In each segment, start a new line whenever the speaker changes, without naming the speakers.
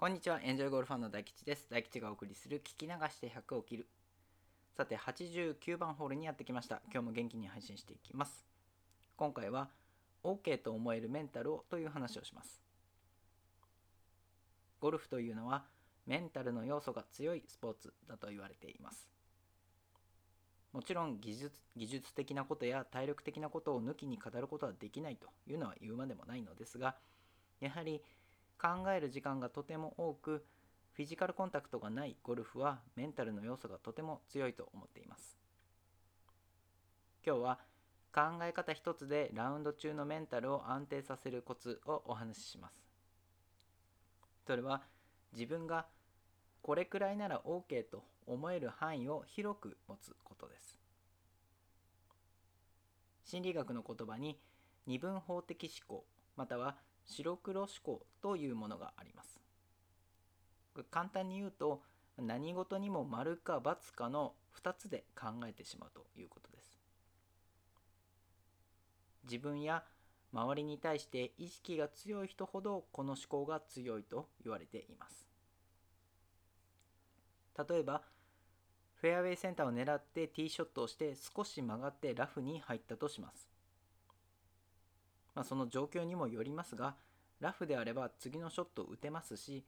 こんにちは、エンジョイゴルファンの大吉です。大吉がお送りする聞き流して100を切る。さて、89番ホールにやってきました。今日も元気に配信していきます。今回は、OK と思えるメンタルをという話をします。ゴルフというのは、メンタルの要素が強いスポーツだと言われています。もちろん技術技術的なことや体力的なことを抜きに語ることはできないというのは言うまでもないのですが、やはり考える時間がとても多くフィジカルコンタクトがないゴルフはメンタルの要素がとても強いと思っています。今日は考え方一つでラウンド中のメンタルを安定させるコツをお話しします。それは自分がこれくらいなら OK と思える範囲を広く持つことです。心理学の言葉に二分法的思考または白黒思考というものがあります。簡単に言うと何事にも丸か×かの2つで考えてしまうということです。自分や周りに対して意識が強い人ほどこの思考が強いと言われています。例えばフェアウェイセンターを狙ってティーショットをして少し曲がってラフに入ったとします。まあ、その状況にもよりますがラフであれば次のショットを打てますし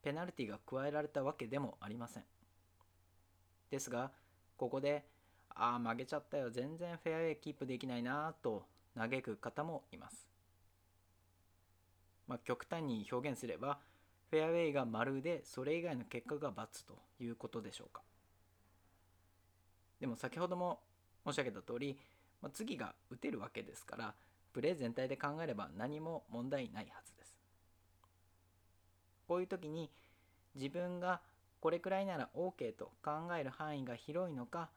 ペナルティが加えられたわけでもありません。ですがここでああ曲げちゃったよ。全然フェアウェイキープできないなと嘆く方もいます、まあ、極端に表現すればフェアウェイが丸でそれ以外の結果が×ということでしょうか。でも先ほども申し上げた通り、まあ、次が打てるわけですからプレー全体で考えれば何も問題ないはずです。こういう時に自分がこれくらいなら OK と考える範囲が広いのか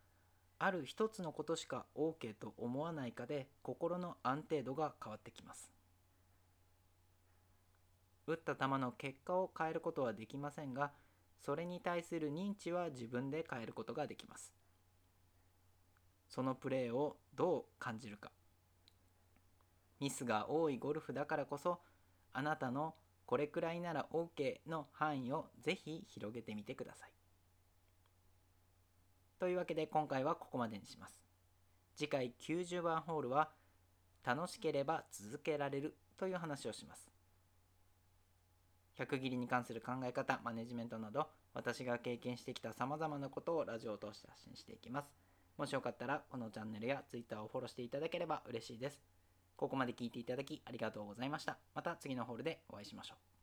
ある一つのことしか OK と思わないかで心の安定度が変わってきます。打った球の結果を変えることはできませんがそれに対する認知は自分で変えることができます。そのプレーをどう感じるかミスが多いゴルフだからこそあなたのこれくらいなら OK の範囲をぜひ広げてみてください。というわけで今回はここまでにします。次回90番ホールは楽しければ続けられるという話をします。100切りに関する考え方、マネジメントなど私が経験してきた様々なことをラジオを通して発信していきます。もしよかったらこのチャンネルや Twitter をフォローしていただければ嬉しいです。ここまで聞いていただきありがとうございました。また次のホールでお会いしましょう。